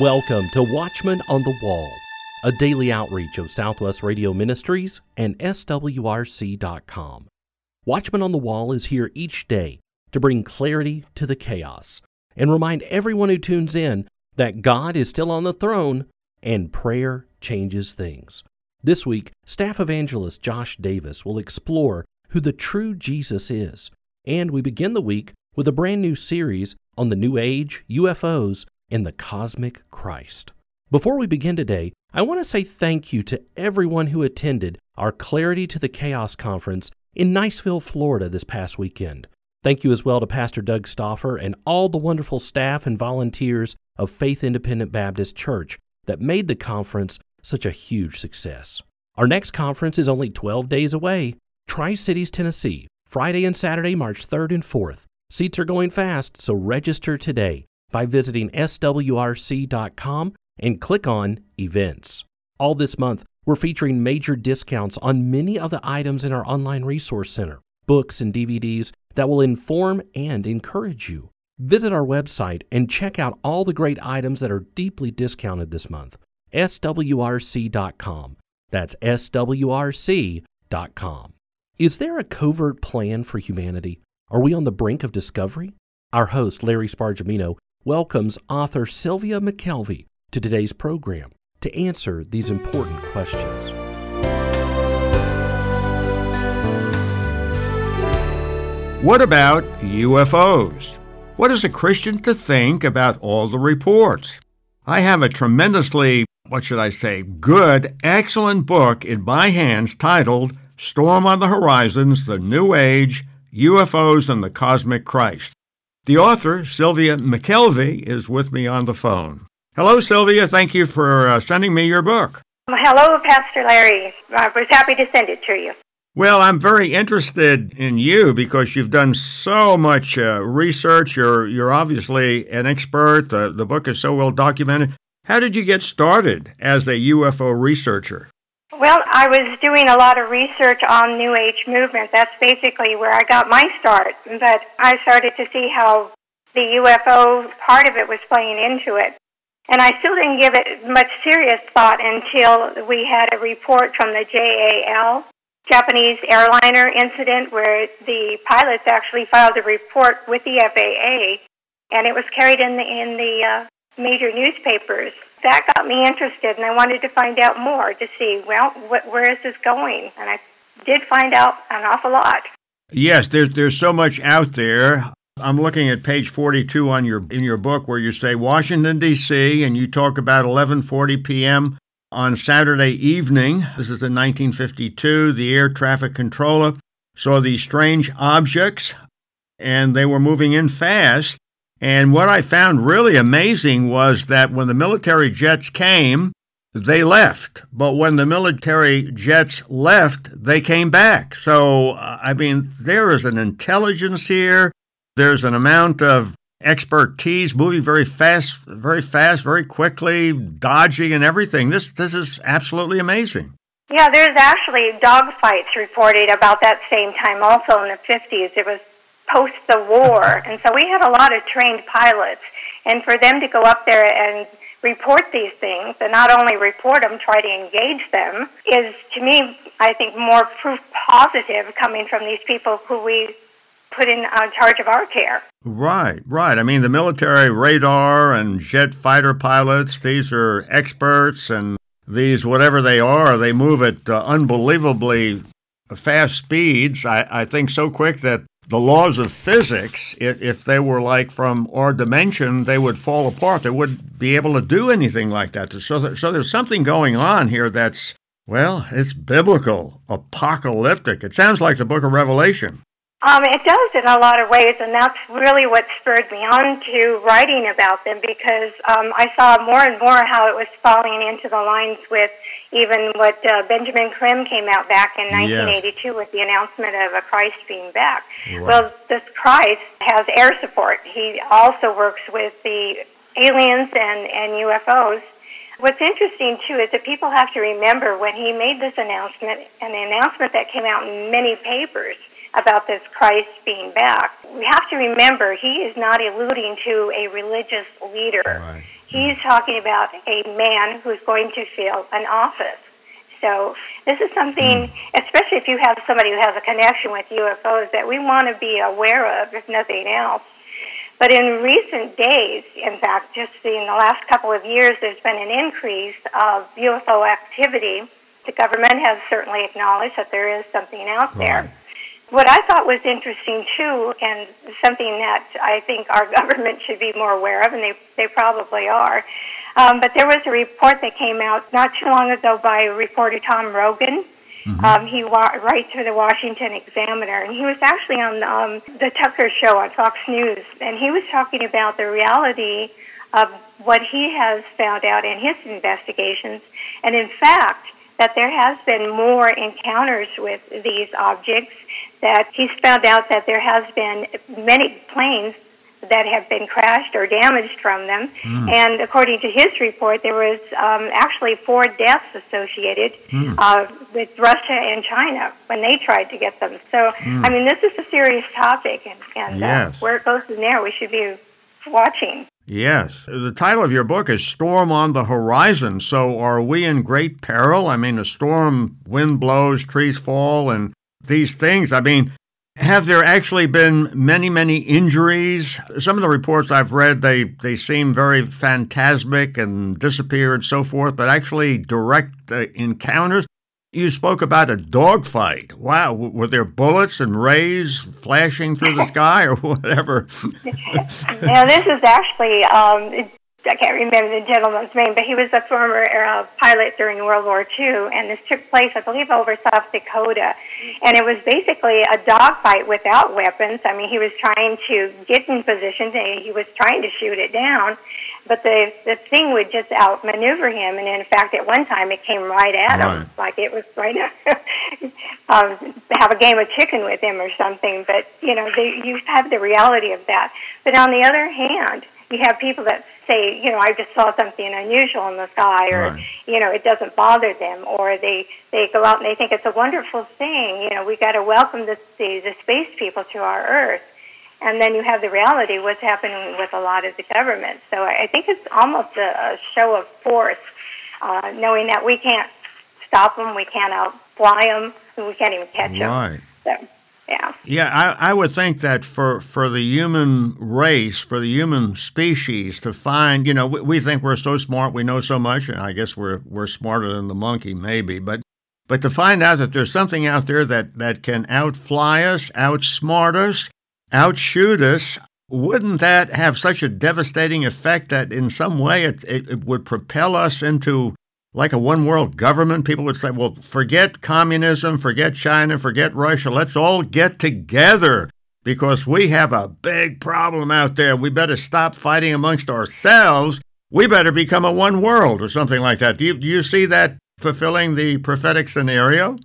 Welcome to Watchman on the Wall, a daily outreach of Southwest Radio Ministries and SWRC.com. Watchman on the Wall is here each day to bring clarity to the chaos and remind everyone who tunes in that God is still on the throne and prayer changes things. This week, staff evangelist Josh Davis will explore who the true Jesus is, and we begin the week with a brand new series on the New Age, UFOs, and the cosmic Christ. Before we begin today, I want to say thank you to everyone who attended our Clarity to the Chaos conference in Niceville, Florida this past weekend. Thank you as well to Pastor Doug Stauffer and all the wonderful staff and volunteers of Faith Independent Baptist Church that made the conference such a huge success. Our next conference is only 12 days away Tri Cities, Tennessee, Friday and Saturday, March 3rd and 4th. Seats are going fast, so register today by visiting swrc.com and click on Events. All this month, we're featuring major discounts on many of the items in our online resource center, books and DVDs that will inform and encourage you. Visit our website and check out all the great items that are deeply discounted this month. swrc.com. That's swrc.com. Is there a covert plan for humanity? Are we on the brink of discovery? Our host, Larry Spargimino, welcomes author Sylvia McKelvey to today's program to answer these important questions. What about UFOs? What is a Christian to think about all the reports? I have a tremendously, what should I say, good, excellent book in my hands titled Storm on the Horizons The New Age, UFOs and the Cosmic Christ. The author, Sylvia McKelvey, is with me on the phone. Hello, Sylvia. Thank you for uh, sending me your book. Hello, Pastor Larry. I was happy to send it to you. Well, I'm very interested in you because you've done so much uh, research. You're you're obviously an expert. The, the book is so well documented. How did you get started as a UFO researcher? Well, I was doing a lot of research on New Age movement. That's basically where I got my start. But I started to see how the UFO part of it was playing into it. And I still didn't give it much serious thought until we had a report from the JAL, Japanese airliner incident, where the pilots actually filed a report with the FAA, and it was carried in the, in the uh, major newspapers that got me interested, and I wanted to find out more to see, well, wh- where is this going? And I did find out an awful lot. Yes, there's there's so much out there. I'm looking at page 42 on your in your book where you say Washington D.C. and you talk about 11:40 p.m. on Saturday evening. This is in 1952. The air traffic controller saw these strange objects, and they were moving in fast. And what I found really amazing was that when the military jets came, they left. But when the military jets left, they came back. So, uh, I mean, there is an intelligence here. There's an amount of expertise moving very fast, very fast, very quickly, dodging and everything. This this is absolutely amazing. Yeah, there's actually dogfights reported about that same time also in the 50s. It was post the war. And so we had a lot of trained pilots. And for them to go up there and report these things, and not only report them, try to engage them, is to me, I think, more proof positive coming from these people who we put in uh, charge of our care. Right, right. I mean, the military radar and jet fighter pilots, these are experts, and these, whatever they are, they move at uh, unbelievably fast speeds. I, I think so quick that the laws of physics, if, they were like from our dimension, they would fall apart. They wouldn't be able to do anything like that. So, so there's something going on here that's, well, it's biblical, apocalyptic. It sounds like the book of Revelation. Um, it does in a lot of ways, and that's really what spurred me on to writing about them because um, I saw more and more how it was falling into the lines with even what uh, Benjamin Creme came out back in 1982 yes. with the announcement of a Christ being back. Wow. Well, this Christ has air support. He also works with the aliens and, and UFOs. What's interesting too is that people have to remember when he made this announcement, an announcement that came out in many papers about this Christ being back, we have to remember he is not alluding to a religious leader. Right. He's talking about a man who's going to fill an office. So this is something, especially if you have somebody who has a connection with UFOs, that we want to be aware of, if nothing else. But in recent days, in fact, just in the last couple of years, there's been an increase of UFO activity. The government has certainly acknowledged that there is something out there. What I thought was interesting too, and something that I think our government should be more aware of, and they, they probably are, um, but there was a report that came out not too long ago by reporter Tom Rogan. Mm-hmm. Um, he wa- writes for the Washington Examiner, and he was actually on um, the Tucker Show on Fox News, and he was talking about the reality of what he has found out in his investigations, and in fact, that there has been more encounters with these objects. That he's found out that there has been many planes that have been crashed or damaged from them. Mm. And according to his report, there was um, actually four deaths associated mm. uh, with Russia and China when they tried to get them. So, mm. I mean, this is a serious topic, and, and yes. uh, where it goes from there, we should be watching. Yes. The title of your book is Storm on the Horizon. So, are we in great peril? I mean, a storm, wind blows, trees fall, and these things. I mean, have there actually been many, many injuries? Some of the reports I've read, they, they seem very phantasmic and disappear and so forth, but actually direct uh, encounters. You spoke about a dogfight. Wow, were there bullets and rays flashing through the sky or whatever? now, this is actually um, I can't remember the gentleman's name, but he was a former uh, pilot during World War II, and this took place, I believe, over South Dakota. And it was basically a dogfight without weapons. I mean, he was trying to get in position, and he was trying to shoot it down, but the the thing would just outmaneuver him. And in fact, at one time, it came right at right. him, like it was right um, have a game of chicken with him or something. But you know, they, you have the reality of that. But on the other hand, you have people that say, you know, I just saw something unusual in the sky, or right. you know, it doesn't bother them, or they they go out and they think it's a wonderful thing. You know, we got to welcome the, the the space people to our Earth, and then you have the reality what's happening with a lot of the government. So I I think it's almost a, a show of force, uh, knowing that we can't stop them, we can't outfly them, we can't even catch right. them. So. Yeah. Yeah, I, I would think that for, for the human race, for the human species to find, you know, we, we think we're so smart, we know so much, and I guess we're we're smarter than the monkey, maybe, but but to find out that there's something out there that, that can outfly us, outsmart us, outshoot us, wouldn't that have such a devastating effect that in some way it, it, it would propel us into like a one world government, people would say, well, forget communism, forget China, forget Russia. Let's all get together because we have a big problem out there. We better stop fighting amongst ourselves. We better become a one world or something like that. Do you, do you see that fulfilling the prophetic scenario?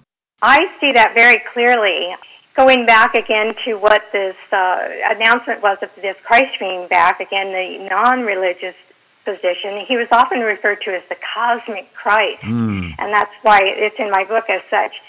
I see that very clearly. Going back again to what this uh, announcement was of this Christ being back, again, the non religious position. He was often referred to as the cosmic Christ, mm. and that's why it's in my book as such.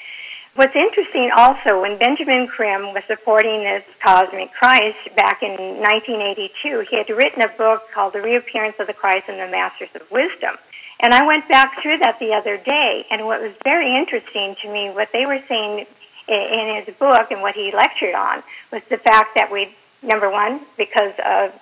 What's interesting also, when Benjamin Creme was supporting this cosmic Christ back in 1982, he had written a book called The Reappearance of the Christ and the Masters of Wisdom. And I went back through that the other day, and what was very interesting to me, what they were saying in his book and what he lectured on, was the fact that we, number one, because of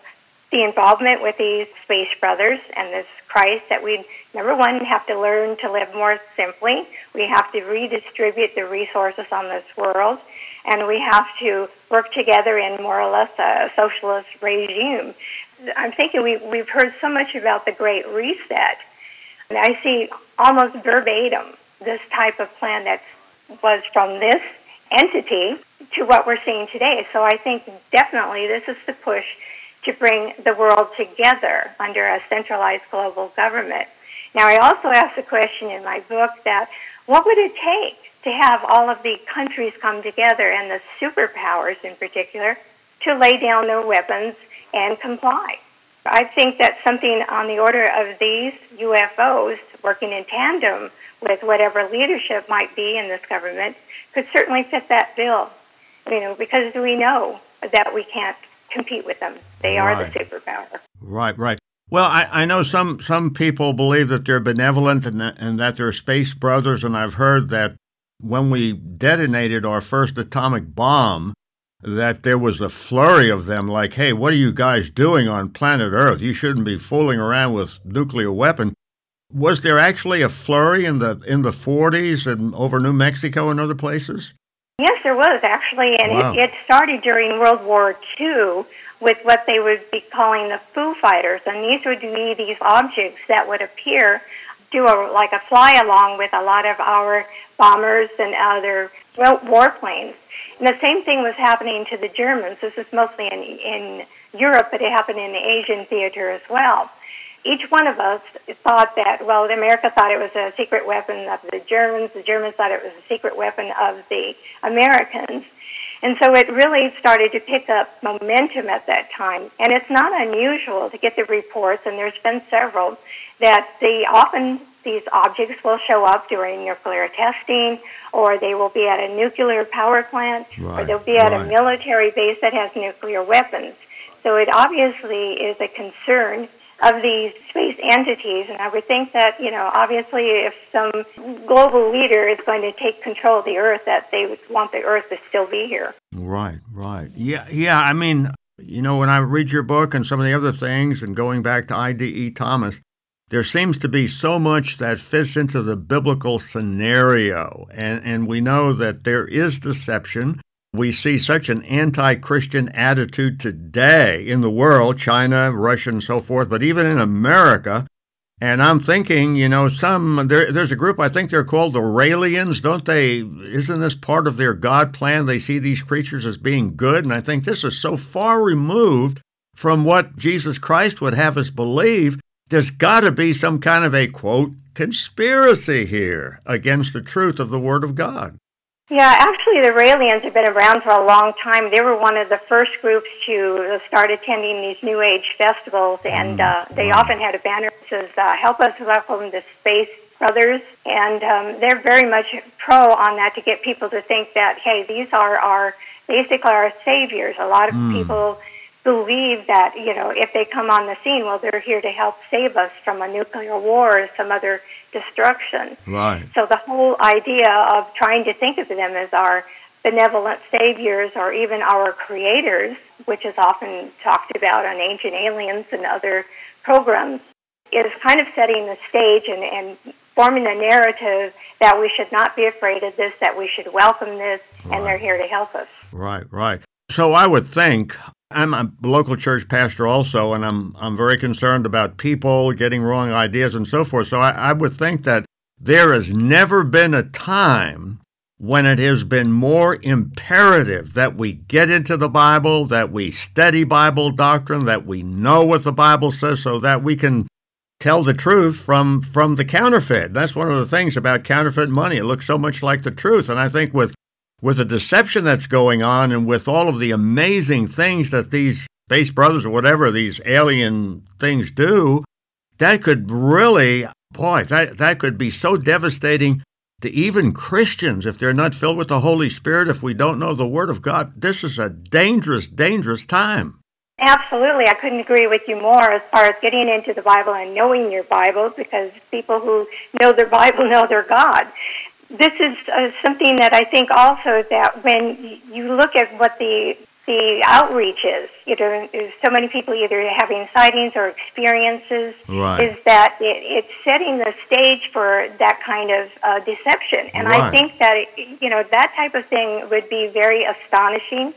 the involvement with these space brothers and this Christ that we, number one, have to learn to live more simply. We have to redistribute the resources on this world. And we have to work together in more or less a socialist regime. I'm thinking we, we've heard so much about the Great Reset. And I see almost verbatim this type of plan that was from this entity to what we're seeing today. So I think definitely this is the push to bring the world together under a centralized global government. Now, I also asked the question in my book that what would it take to have all of the countries come together and the superpowers in particular to lay down their weapons and comply? I think that something on the order of these UFOs working in tandem with whatever leadership might be in this government could certainly fit that bill. you know, because we know that we can't compete with them. They right. are the superpower. Right, right. Well, I, I know some, some people believe that they're benevolent and, and that they're space brothers, and I've heard that when we detonated our first atomic bomb, that there was a flurry of them like, hey, what are you guys doing on planet Earth? You shouldn't be fooling around with nuclear weapons. Was there actually a flurry in the in the 40s and over New Mexico and other places? Yes, there was actually, and wow. it, it started during World War II with what they would be calling the Foo Fighters, and these would be these objects that would appear, do a, like a fly along with a lot of our bombers and other warplanes. And the same thing was happening to the Germans. This is mostly in, in Europe, but it happened in the Asian theater as well. Each one of us thought that, well, America thought it was a secret weapon of the Germans, the Germans thought it was a secret weapon of the Americans. And so it really started to pick up momentum at that time. And it's not unusual to get the reports, and there's been several, that the often these objects will show up during nuclear testing, or they will be at a nuclear power plant, right, or they'll be at right. a military base that has nuclear weapons. So it obviously is a concern of these space entities. And I would think that, you know, obviously if some global leader is going to take control of the Earth, that they would want the Earth to still be here. Right, right. Yeah, yeah. I mean, you know, when I read your book and some of the other things, and going back to I.D.E. Thomas, there seems to be so much that fits into the biblical scenario. And, and we know that there is deception. We see such an anti Christian attitude today in the world, China, Russia, and so forth, but even in America. And I'm thinking, you know, some there, there's a group I think they're called the Raelians, don't they? Isn't this part of their God plan? They see these creatures as being good, and I think this is so far removed from what Jesus Christ would have us believe there's got to be some kind of a quote conspiracy here against the truth of the Word of God. Yeah, actually, the Raelians have been around for a long time. They were one of the first groups to start attending these New Age festivals, and mm, uh, they wow. often had a banner that says, uh, Help us welcome the Space Brothers. And um, they're very much pro on that to get people to think that, hey, these are our basically our saviors. A lot of mm. people believe that, you know, if they come on the scene, well, they're here to help save us from a nuclear war or some other destruction. Right. So the whole idea of trying to think of them as our benevolent saviors or even our creators, which is often talked about on Ancient Aliens and other programs, is kind of setting the stage and, and forming a narrative that we should not be afraid of this, that we should welcome this, right. and they're here to help us. Right, right. So I would think I'm a local church pastor also, and I'm I'm very concerned about people getting wrong ideas and so forth. So I, I would think that there has never been a time when it has been more imperative that we get into the Bible, that we study Bible doctrine, that we know what the Bible says, so that we can tell the truth from from the counterfeit. That's one of the things about counterfeit money. It looks so much like the truth, and I think with with the deception that's going on and with all of the amazing things that these space brothers or whatever these alien things do, that could really, boy, that, that could be so devastating to even Christians if they're not filled with the Holy Spirit, if we don't know the Word of God. This is a dangerous, dangerous time. Absolutely. I couldn't agree with you more as far as getting into the Bible and knowing your Bible because people who know their Bible know their God this is uh, something that I think also that when you look at what the the outreach is, you know, so many people either having sightings or experiences, right. is that it, it's setting the stage for that kind of uh, deception. And right. I think that, it, you know, that type of thing would be very astonishing.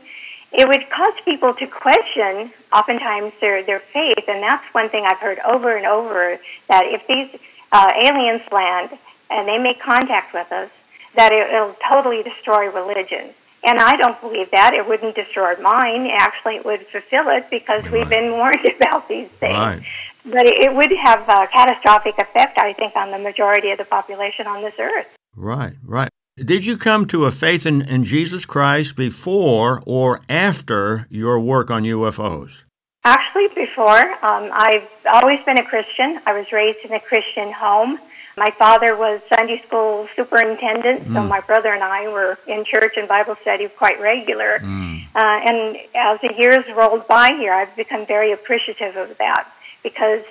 It would cause people to question, oftentimes, their, their faith. And that's one thing I've heard over and over, that if these uh, aliens land, and they make contact with us, that it, will totally destroy religion. And I don't believe that. It wouldn't destroy mine. Actually, it would fulfill it because right. we've been warned about these things. Right. But it, it would have a catastrophic effect, I think, on the majority of the population on this earth. Right, right. Did you come to a faith in, in Jesus Christ before or after your work on UFOs? Actually, before. Um, I've always been a Christian. I was raised in a Christian home. My father was Sunday school superintendent, mm. so my brother and I were in church and Bible study quite regular. Mm. Uh, and as the years rolled by here, I've become very appreciative of that because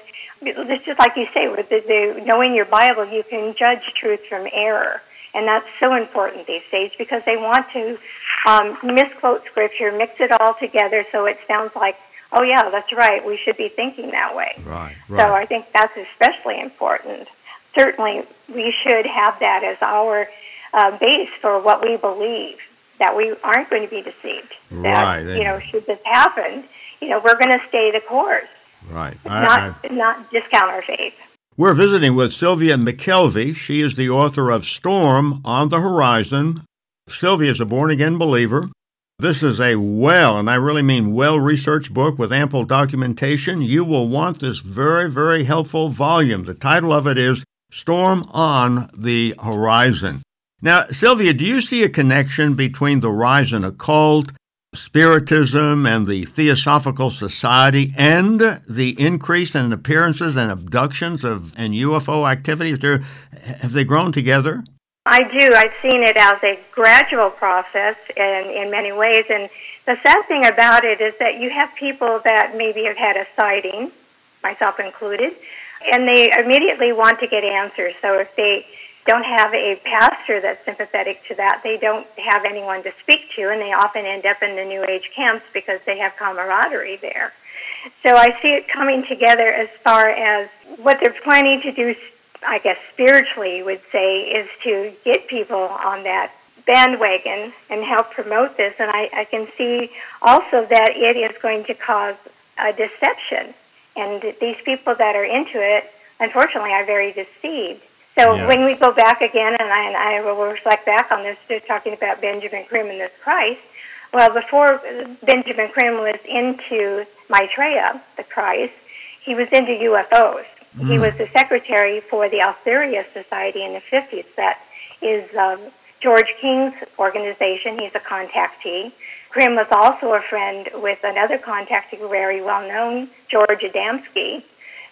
it's just like you say, with the, the, knowing your Bible, you can judge truth from error. And that's so important these days because they want to um, misquote scripture, mix it all together so it sounds like oh yeah, that's right, we should be thinking that way. Right, right. So I think that's especially important. Certainly, we should have that as our uh, base for what we believe, that we aren't going to be deceived. That, right. You know, should this happen, you know, we're going to stay the course. Right. Not, I, not discount our faith. We're visiting with Sylvia McKelvey. She is the author of Storm on the Horizon. Sylvia is a born again believer. This is a well, and I really mean well researched book with ample documentation. You will want this very, very helpful volume. The title of it is Storm on the Horizon. Now, Sylvia, do you see a connection between the rise in occult, Spiritism, and the Theosophical Society and the increase in appearances and abductions of and UFO activities? Have they grown together? I do. I've seen it as a gradual process in, in many ways. And the sad thing about it is that you have people that maybe have had a sighting, myself included, and they immediately want to get answers. So if they don't have a pastor that's sympathetic to that, they don't have anyone to speak to, and they often end up in the New Age camps because they have camaraderie there. So I see it coming together as far as what they're planning to do I guess spiritually would say is to get people on that bandwagon and help promote this. And I, I can see also that it is going to cause a deception. And these people that are into it, unfortunately, are very deceived. So yeah. when we go back again, and I, and I will reflect back on this, talking about Benjamin Creme and this Christ. Well, before Benjamin Creme was into Maitreya, the Christ, he was into UFOs. Mm. He was the secretary for the Aetherius Society in the 50s. That is um, George King's organization. He's a contactee. Creme was also a friend with another contactee, very well known, George Adamski.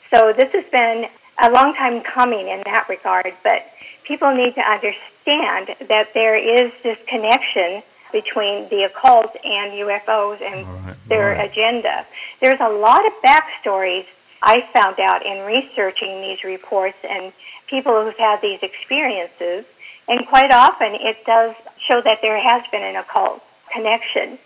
So this has been a long time coming in that regard, but people need to understand that there is this connection between the occult and UFOs and right, their right. agenda. There's a lot of backstories I found out in researching these reports and people who've had these experiences, and quite often it does show that there has been an occult connection,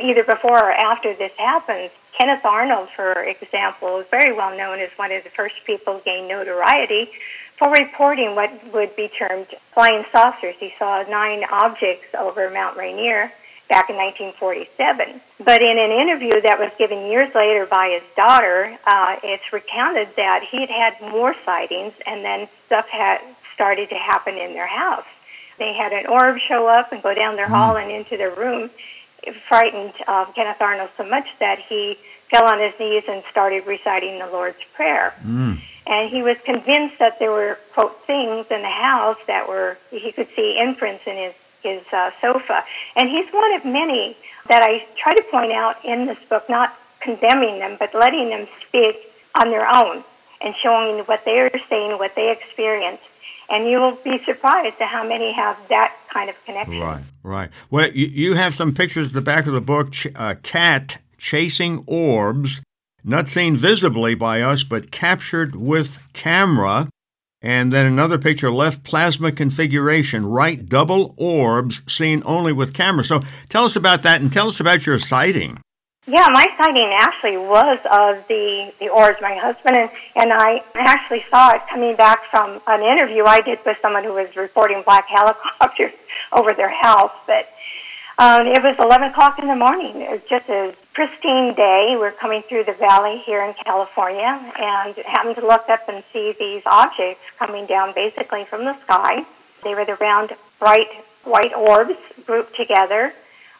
either before or after this happens. Kenneth Arnold, for example, is very well known as one of the first people to gain notoriety for reporting what would be termed flying saucers. He saw nine objects over Mount Rainier back in 1947. But in an interview that was given years later by his daughter, uh, it's recounted that he'd had more sightings and then stuff had started to happen in their house. They had an orb show up and go down their mm. hall and into their room. It frightened uh, Kenneth Arnold so much that he fell on his knees and started reciting the Lord's Prayer. Mm. And he was convinced that there were, quote, things in the house that were, he could see imprints in his his uh, sofa. And he's one of many that I try to point out in this book, not condemning them, but letting them speak on their own and showing what they're saying, what they experience. And you will be surprised at how many have that kind of connection. Right, right. Well, you, you have some pictures at the back of the book, a uh, cat chasing orbs, not seen visibly by us, but captured with camera. And then another picture, left plasma configuration, right double orbs seen only with camera. So tell us about that and tell us about your sighting. Yeah, my sighting actually was of the, the orbs. My husband and, and I actually saw it coming back from an interview I did with someone who was reporting black helicopters over their house. But um, it was 11 o'clock in the morning. It was just a pristine day. We're coming through the valley here in California and happened to look up and see these objects coming down basically from the sky. They were the round, bright white orbs grouped together.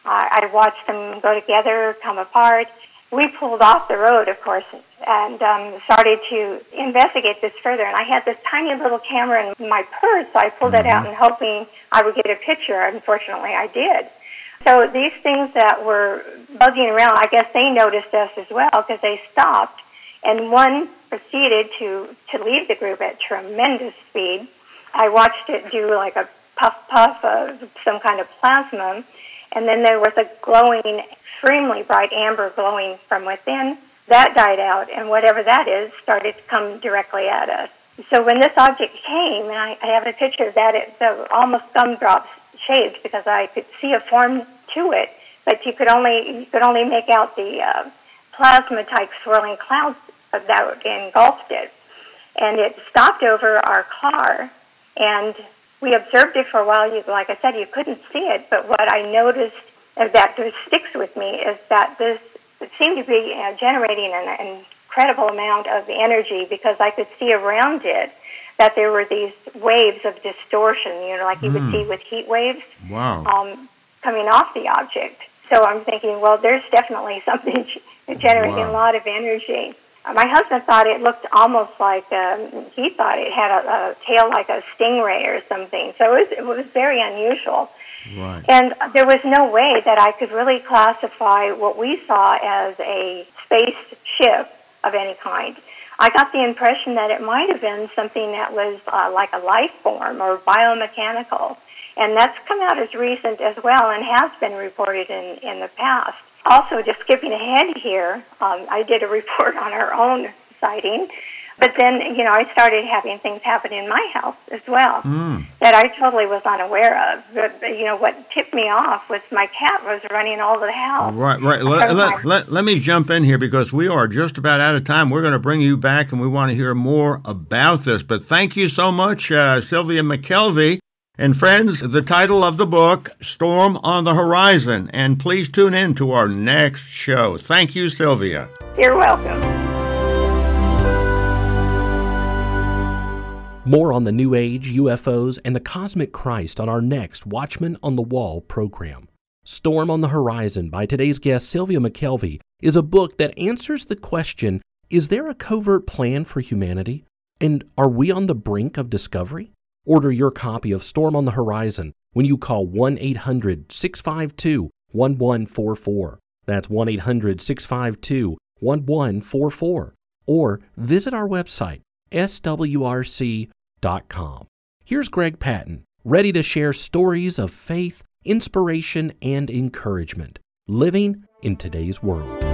Uh, I watched them go together, come apart. We pulled off the road, of course, and um, started to investigate this further. And I had this tiny little camera in my purse, so I pulled mm-hmm. it out and hoping I would get a picture. Unfortunately, I did. So these things that were buzzing around, I guess they noticed us as well because they stopped, and one proceeded to to leave the group at tremendous speed. I watched it do like a puff puff of some kind of plasma, and then there was a glowing, extremely bright amber glowing from within. That died out, and whatever that is started to come directly at us. So when this object came, and I, I have a picture of that, it's almost gumdrops shaped because I could see a form to it, but you could only you could only make out the uh, plasma type swirling clouds that engulfed it, and it stopped over our car, and we observed it for a while. You, like I said, you couldn't see it, but what I noticed that just sticks with me is that this seemed to be uh, generating an, an incredible amount of energy because I could see around it that there were these waves of distortion, you know, like you mm. would hmm. see with heat waves wow. um, coming off the object. So I'm thinking, well, there's definitely something generating wow. a lot of energy. My husband thought it looked almost like um, he thought it had a, a tail like a stingray or something. So it was, it was very unusual. Right. And there was no way that I could really classify what we saw as a space ship of any kind. I got the impression that it might have been something that was uh, like a life form or biomechanical. And that's come out as recent as well and has been reported in, in the past. Also, just skipping ahead here, um, I did a report on our own sighting but then, you know, I started having things happen in my house as well mm. that I totally was unaware of. But, you know, what tipped me off was my cat was running all over the house. Right, right. Let, let, let, let, me jump in here because we are just about out of time. We're going to bring you back and we want to hear more about this. But thank you so much, uh, Sylvia McKelvey. And friends, the title of the book, Storm on the Horizon. And please tune in to our next show. Thank you, Sylvia. You're welcome. More on the New Age, UFOs, and the Cosmic Christ on our next Watchman on the Wall program. Storm on the Horizon by today's guest Sylvia McKelvey is a book that answers the question Is there a covert plan for humanity? And are we on the brink of discovery? Order your copy of Storm on the Horizon when you call 1 800 652 1144. That's 1 800 652 1144. Or visit our website swrc.com. Here's Greg Patton, ready to share stories of faith, inspiration, and encouragement, living in today's world.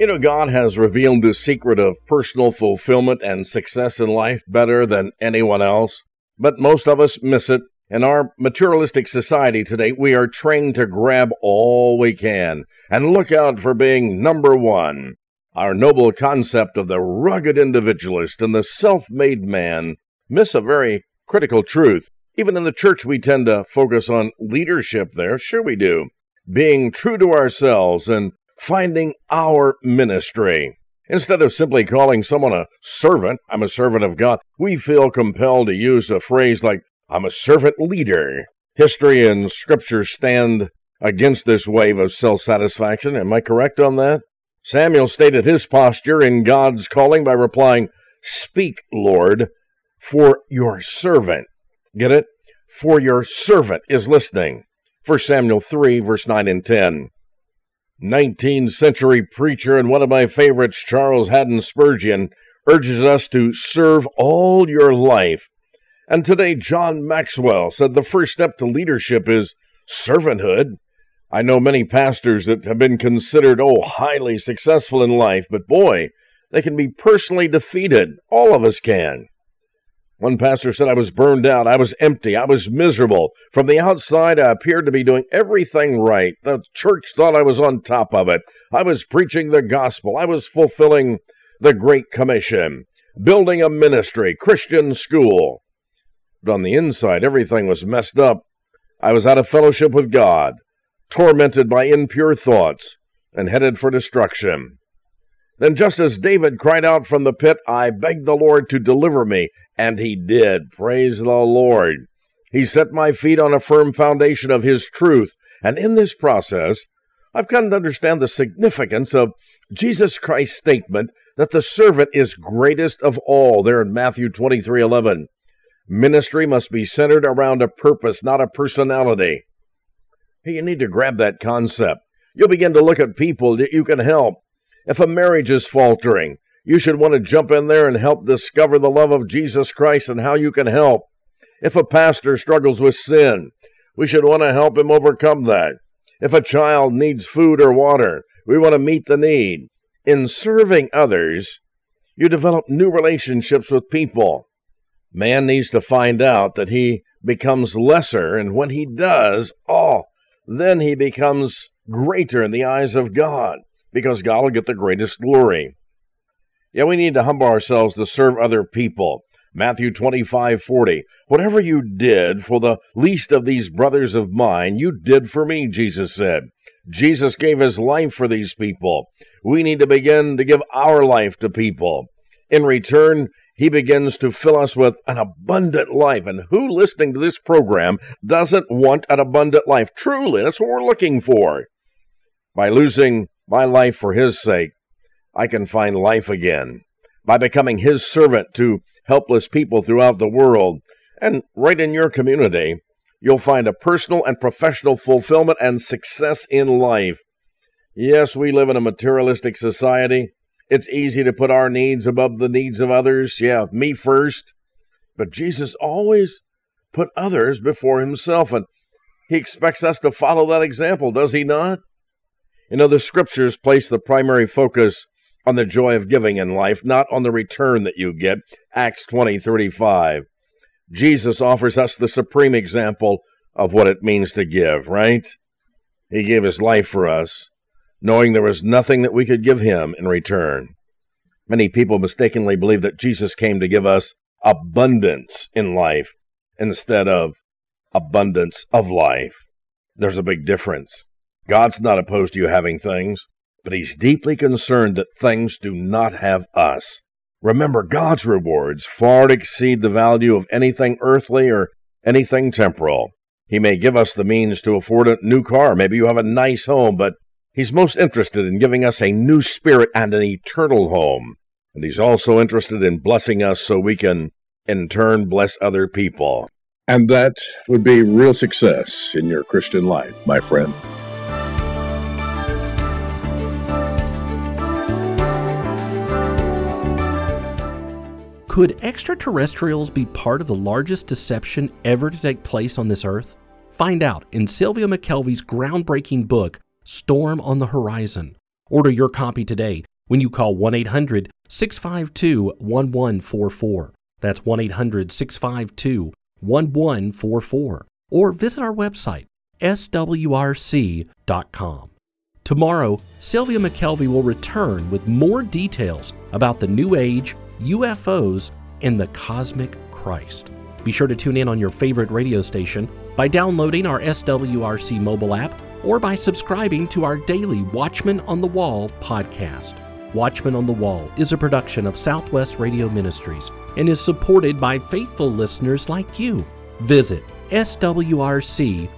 You know, God has revealed the secret of personal fulfillment and success in life better than anyone else, but most of us miss it in our materialistic society today, we are trained to grab all we can and look out for being number one. Our noble concept of the rugged individualist and the self made man miss a very critical truth. Even in the church, we tend to focus on leadership there. Sure, we do. Being true to ourselves and finding our ministry. Instead of simply calling someone a servant, I'm a servant of God, we feel compelled to use a phrase like I'm a servant leader. History and scripture stand against this wave of self satisfaction. Am I correct on that? Samuel stated his posture in God's calling by replying, Speak, Lord, for your servant. Get it? For your servant is listening. 1 Samuel 3, verse 9 and 10. 19th century preacher and one of my favorites, Charles Haddon Spurgeon, urges us to serve all your life and today, John Maxwell said the first step to leadership is servanthood. I know many pastors that have been considered, oh, highly successful in life, but boy, they can be personally defeated. All of us can. One pastor said, I was burned out. I was empty. I was miserable. From the outside, I appeared to be doing everything right. The church thought I was on top of it. I was preaching the gospel. I was fulfilling the Great Commission, building a ministry, Christian school but on the inside everything was messed up. I was out of fellowship with God, tormented by impure thoughts, and headed for destruction. Then, just as David cried out from the pit, I begged the Lord to deliver me, and he did. Praise the Lord. He set my feet on a firm foundation of his truth, and in this process, I've come to understand the significance of Jesus Christ's statement that the servant is greatest of all there in Matthew 23 11. Ministry must be centered around a purpose, not a personality. Hey, you need to grab that concept. You'll begin to look at people that you can help. If a marriage is faltering, you should want to jump in there and help discover the love of Jesus Christ and how you can help. If a pastor struggles with sin, we should want to help him overcome that. If a child needs food or water, we want to meet the need. In serving others, you develop new relationships with people. Man needs to find out that he becomes lesser, and when he does, oh, then he becomes greater in the eyes of God, because God will get the greatest glory. Yeah, we need to humble ourselves to serve other people. Matthew 25, 40. Whatever you did for the least of these brothers of mine, you did for me, Jesus said. Jesus gave his life for these people. We need to begin to give our life to people. In return, he begins to fill us with an abundant life. And who listening to this program doesn't want an abundant life? Truly, that's what we're looking for. By losing my life for his sake, I can find life again. By becoming his servant to helpless people throughout the world and right in your community, you'll find a personal and professional fulfillment and success in life. Yes, we live in a materialistic society. It's easy to put our needs above the needs of others. Yeah, me first. But Jesus always put others before himself, and he expects us to follow that example, does he not? Know, the scriptures place the primary focus on the joy of giving in life, not on the return that you get. Acts 20 35. Jesus offers us the supreme example of what it means to give, right? He gave his life for us, knowing there was nothing that we could give him in return. Many people mistakenly believe that Jesus came to give us abundance in life instead of abundance of life. There's a big difference. God's not opposed to you having things, but He's deeply concerned that things do not have us. Remember, God's rewards far exceed the value of anything earthly or anything temporal. He may give us the means to afford a new car. Maybe you have a nice home, but He's most interested in giving us a new spirit and an eternal home. And He's also interested in blessing us so we can, in turn, bless other people. And that would be real success in your Christian life, my friend. Could extraterrestrials be part of the largest deception ever to take place on this earth? Find out in Sylvia McKelvey's groundbreaking book, Storm on the Horizon. Order your copy today when you call 1 800 652 1144. That's 1 800 652 1144. Or visit our website, swrc.com. Tomorrow, Sylvia McKelvey will return with more details about the New Age UFOs, and the cosmic Christ. Be sure to tune in on your favorite radio station by downloading our SWRC mobile app or by subscribing to our daily Watchman on the Wall podcast. Watchman on the Wall is a production of Southwest Radio Ministries and is supported by faithful listeners like you. Visit swrc.com.